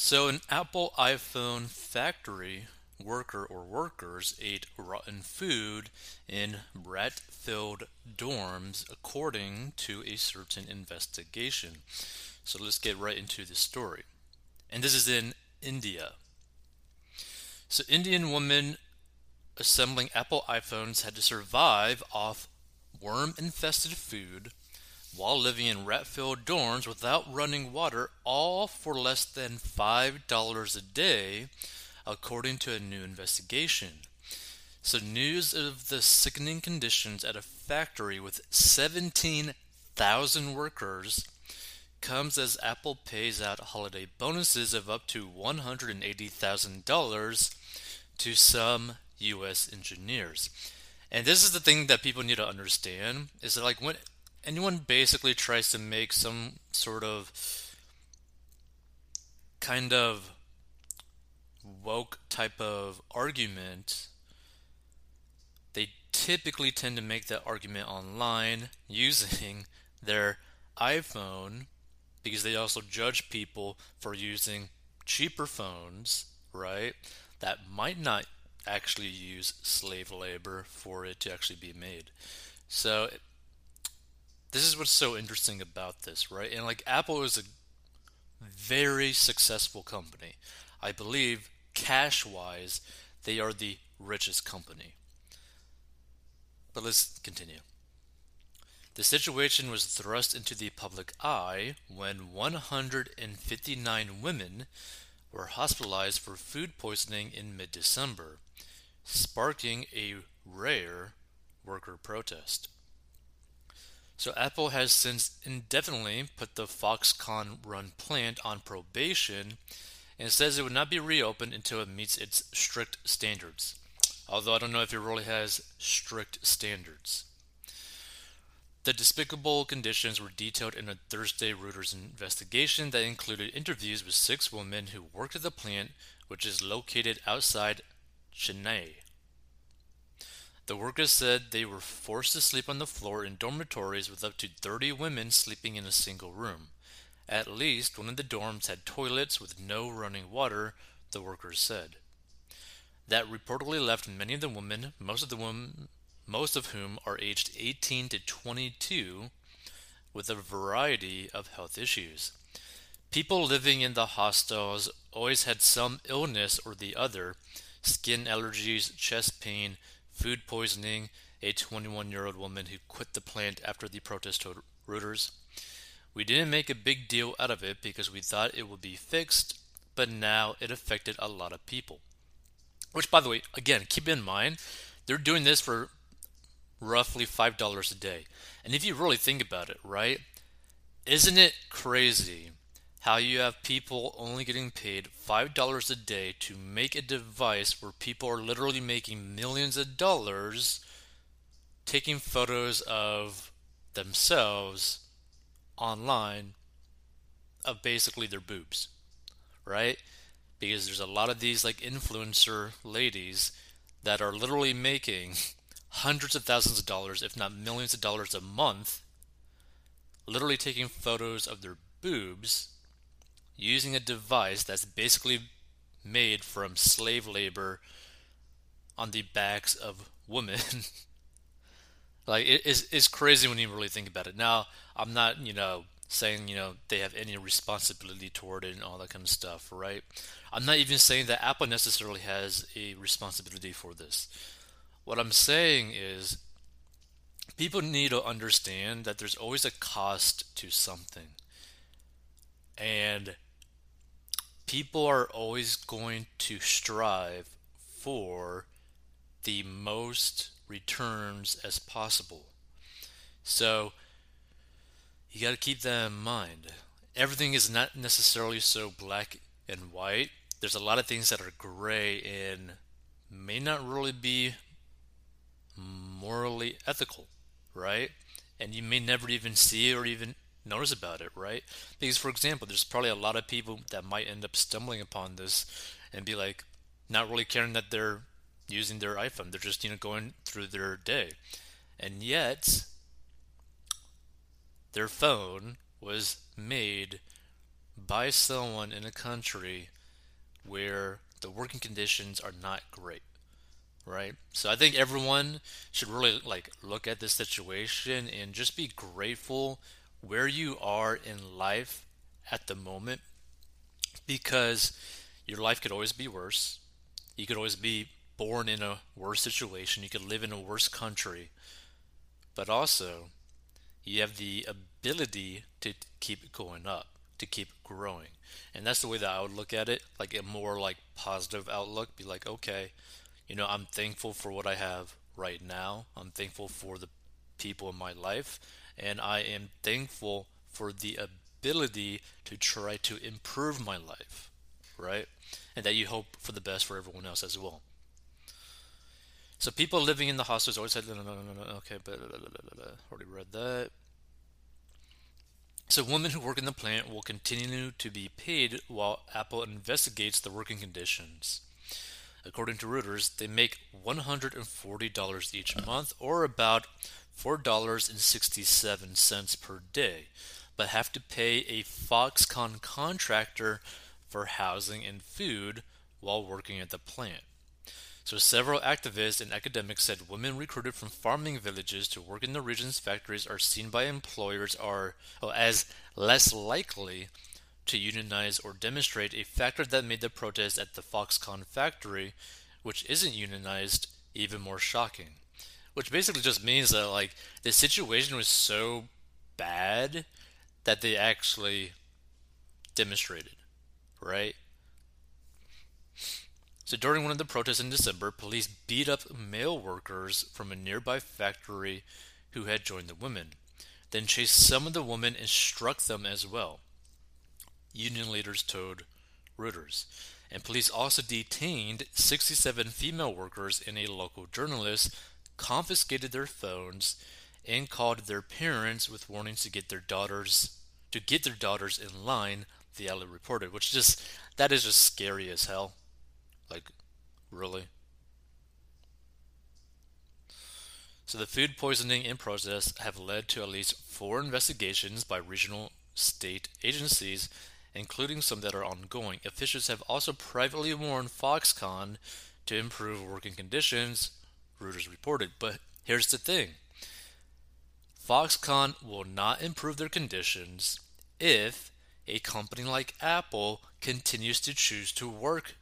So, an Apple iPhone factory worker or workers ate rotten food in rat filled dorms, according to a certain investigation. So, let's get right into the story. And this is in India. So, Indian women assembling Apple iPhones had to survive off worm infested food while living in rat filled dorms without running water, all for less than $5 a day, according to a new investigation. So, news of the sickening conditions at a factory with 17,000 workers comes as Apple pays out holiday bonuses of up to $180,000 to some US engineers. And this is the thing that people need to understand is that like when anyone basically tries to make some sort of kind of woke type of argument, they typically tend to make that argument online using their iPhone because they also judge people for using cheaper phones, right? That might not actually use slave labor for it to actually be made. So this is what's so interesting about this, right? And like Apple is a very successful company. I believe cash wise, they are the richest company. But let's continue. The situation was thrust into the public eye when 159 women were hospitalized for food poisoning in mid December, sparking a rare worker protest. So Apple has since indefinitely put the Foxconn run plant on probation and says it would not be reopened until it meets its strict standards. Although I don't know if it really has strict standards. The despicable conditions were detailed in a Thursday Reuters investigation that included interviews with six women who worked at the plant, which is located outside Chennai. The workers said they were forced to sleep on the floor in dormitories with up to 30 women sleeping in a single room. At least one of the dorms had toilets with no running water, the workers said. That reportedly left many of the women, most of the women, most of whom are aged 18 to 22, with a variety of health issues. People living in the hostels always had some illness or the other skin allergies, chest pain, food poisoning, a 21 year old woman who quit the plant after the protest told Reuters. We didn't make a big deal out of it because we thought it would be fixed, but now it affected a lot of people. Which, by the way, again, keep in mind, they're doing this for roughly $5 a day. And if you really think about it, right, isn't it crazy how you have people only getting paid $5 a day to make a device where people are literally making millions of dollars taking photos of themselves online of basically their boobs, right? Because there's a lot of these like influencer ladies that are literally making hundreds of thousands of dollars, if not millions of dollars a month, literally taking photos of their boobs using a device that's basically made from slave labor on the backs of women. like it is it's crazy when you really think about it. Now, I'm not, you know, saying, you know, they have any responsibility toward it and all that kind of stuff, right? I'm not even saying that Apple necessarily has a responsibility for this. What I'm saying is people need to understand that there's always a cost to something. And people are always going to strive for the most returns as possible. So you got to keep that in mind. Everything is not necessarily so black and white. There's a lot of things that are gray and may not really be morally ethical, right? And you may never even see or even knows about it, right? Because, for example, there's probably a lot of people that might end up stumbling upon this and be like, not really caring that they're using their iPhone. They're just, you know, going through their day. And yet, their phone was made by someone in a country where the working conditions are not great right so i think everyone should really like look at this situation and just be grateful where you are in life at the moment because your life could always be worse. You could always be born in a worse situation. You could live in a worse country. But also you have the ability to keep going up to keep growing. And that's the way that I would look at it, like a more like positive outlook, be like, okay, you know, I'm thankful for what I have right now. I'm thankful for the people in my life, and I am thankful for the ability to try to improve my life, right? And that you hope for the best for everyone else as well. So people living in the hostels always said, no, no, no, no, no, okay, but already read that. So women who work in the plant will continue to be paid while Apple investigates the working conditions. According to Reuters, they make $140 each month, or about $4.67 per day, but have to pay a Foxconn contractor for housing and food while working at the plant. So several activists and academics said women recruited from farming villages to work in the region's factories are seen by employers are well, as less likely to unionize or demonstrate, a factor that made the protest at the Foxconn factory, which isn't unionized, even more shocking. Which basically just means that like the situation was so bad that they actually demonstrated, right? So during one of the protests in December, police beat up male workers from a nearby factory who had joined the women, then chased some of the women and struck them as well. Union leaders told Reuters. And police also detained 67 female workers and a local journalist, confiscated their phones, and called their parents with warnings to get their daughters to get their daughters in line, the outlet reported, which just that is just scary as hell. Like, really? So the food poisoning and process have led to at least four investigations by regional state agencies, including some that are ongoing. Officials have also privately warned Foxconn to improve working conditions, Reuters reported. But here's the thing Foxconn will not improve their conditions if a company like Apple continues to choose to work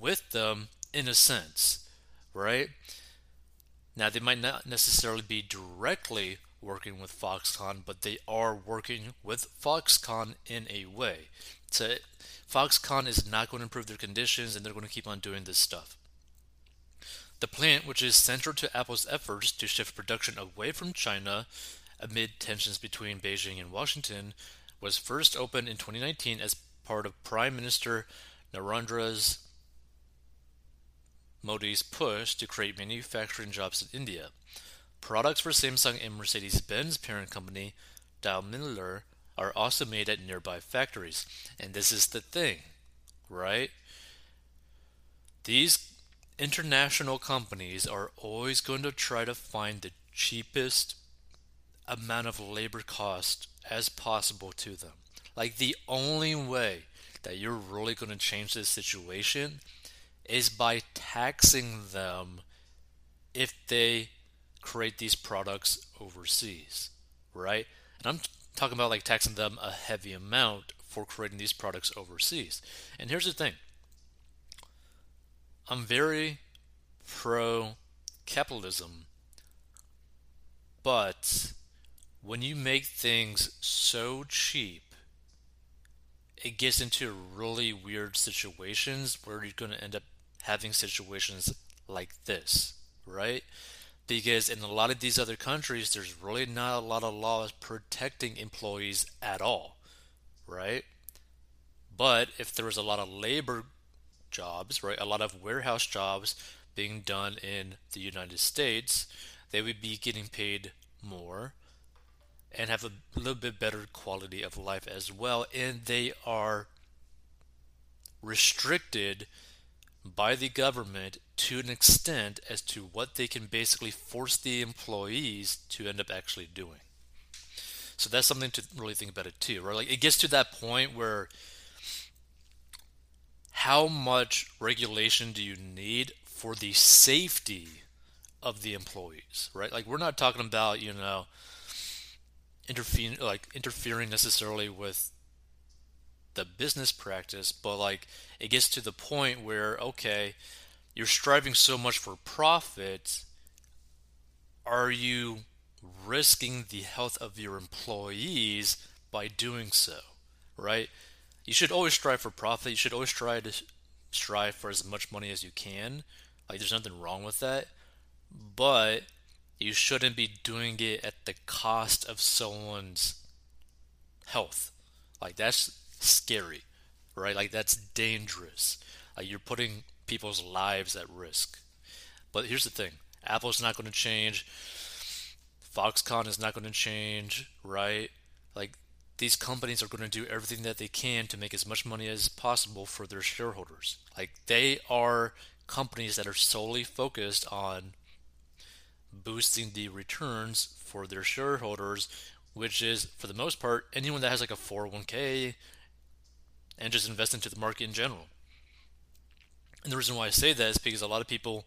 with them in a sense, right? Now, they might not necessarily be directly working with Foxconn, but they are working with Foxconn in a way. So, Foxconn is not going to improve their conditions and they're going to keep on doing this stuff. The plant, which is central to Apple's efforts to shift production away from China amid tensions between Beijing and Washington, was first opened in 2019 as part of Prime Minister Narendra's Modi's push to create manufacturing jobs in India. Products for Samsung and Mercedes Benz parent company, Daimler, are also made at nearby factories. And this is the thing, right? These international companies are always going to try to find the cheapest amount of labor cost as possible to them. Like the only way that you're really going to change this situation is by taxing them if they create these products overseas, right? And I'm talking about like taxing them a heavy amount for creating these products overseas. And here's the thing I'm very pro capitalism, but when you make things so cheap it gets into really weird situations where you're going to end up having situations like this, right? Because in a lot of these other countries, there's really not a lot of laws protecting employees at all, right? But if there was a lot of labor jobs, right, a lot of warehouse jobs being done in the United States, they would be getting paid more and have a little bit better quality of life as well. And they are restricted by the government to an extent as to what they can basically force the employees to end up actually doing. So that's something to really think about it too, right? Like it gets to that point where how much regulation do you need for the safety of the employees, right? Like we're not talking about, you know, interfering like interfering necessarily with the business practice, but like it gets to the point where okay, you're striving so much for profit, are you risking the health of your employees by doing so, right? You should always strive for profit. You should always try to strive for as much money as you can. Like there's nothing wrong with that. But you shouldn't be doing it at the cost of someone's health. Like that's scary, right? Like that's dangerous. Like you're putting people's lives at risk. But here's the thing Apple's not going to change. Foxconn is not going to change, right? Like these companies are going to do everything that they can to make as much money as possible for their shareholders. Like they are companies that are solely focused on boosting the returns for their shareholders, which is for the most part anyone that has like a 401k and just invest into the market in general. And the reason why I say that is because a lot of people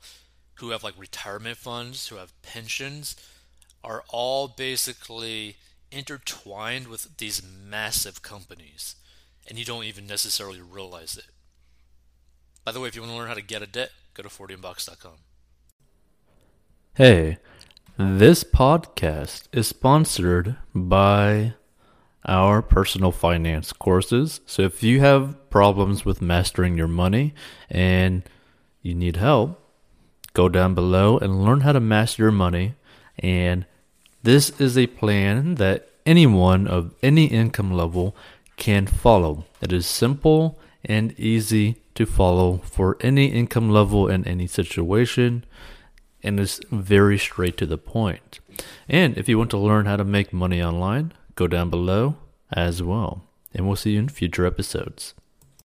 who have like retirement funds, who have pensions, are all basically intertwined with these massive companies. And you don't even necessarily realize it. By the way, if you want to learn how to get a debt, go to 40inbox.com. Hey, this podcast is sponsored by our personal finance courses. So if you have problems with mastering your money and you need help, go down below and learn how to master your money and this is a plan that anyone of any income level can follow. It is simple and easy to follow for any income level and any situation, and is very straight to the point. And if you want to learn how to make money online, go down below as well. And we'll see you in future episodes.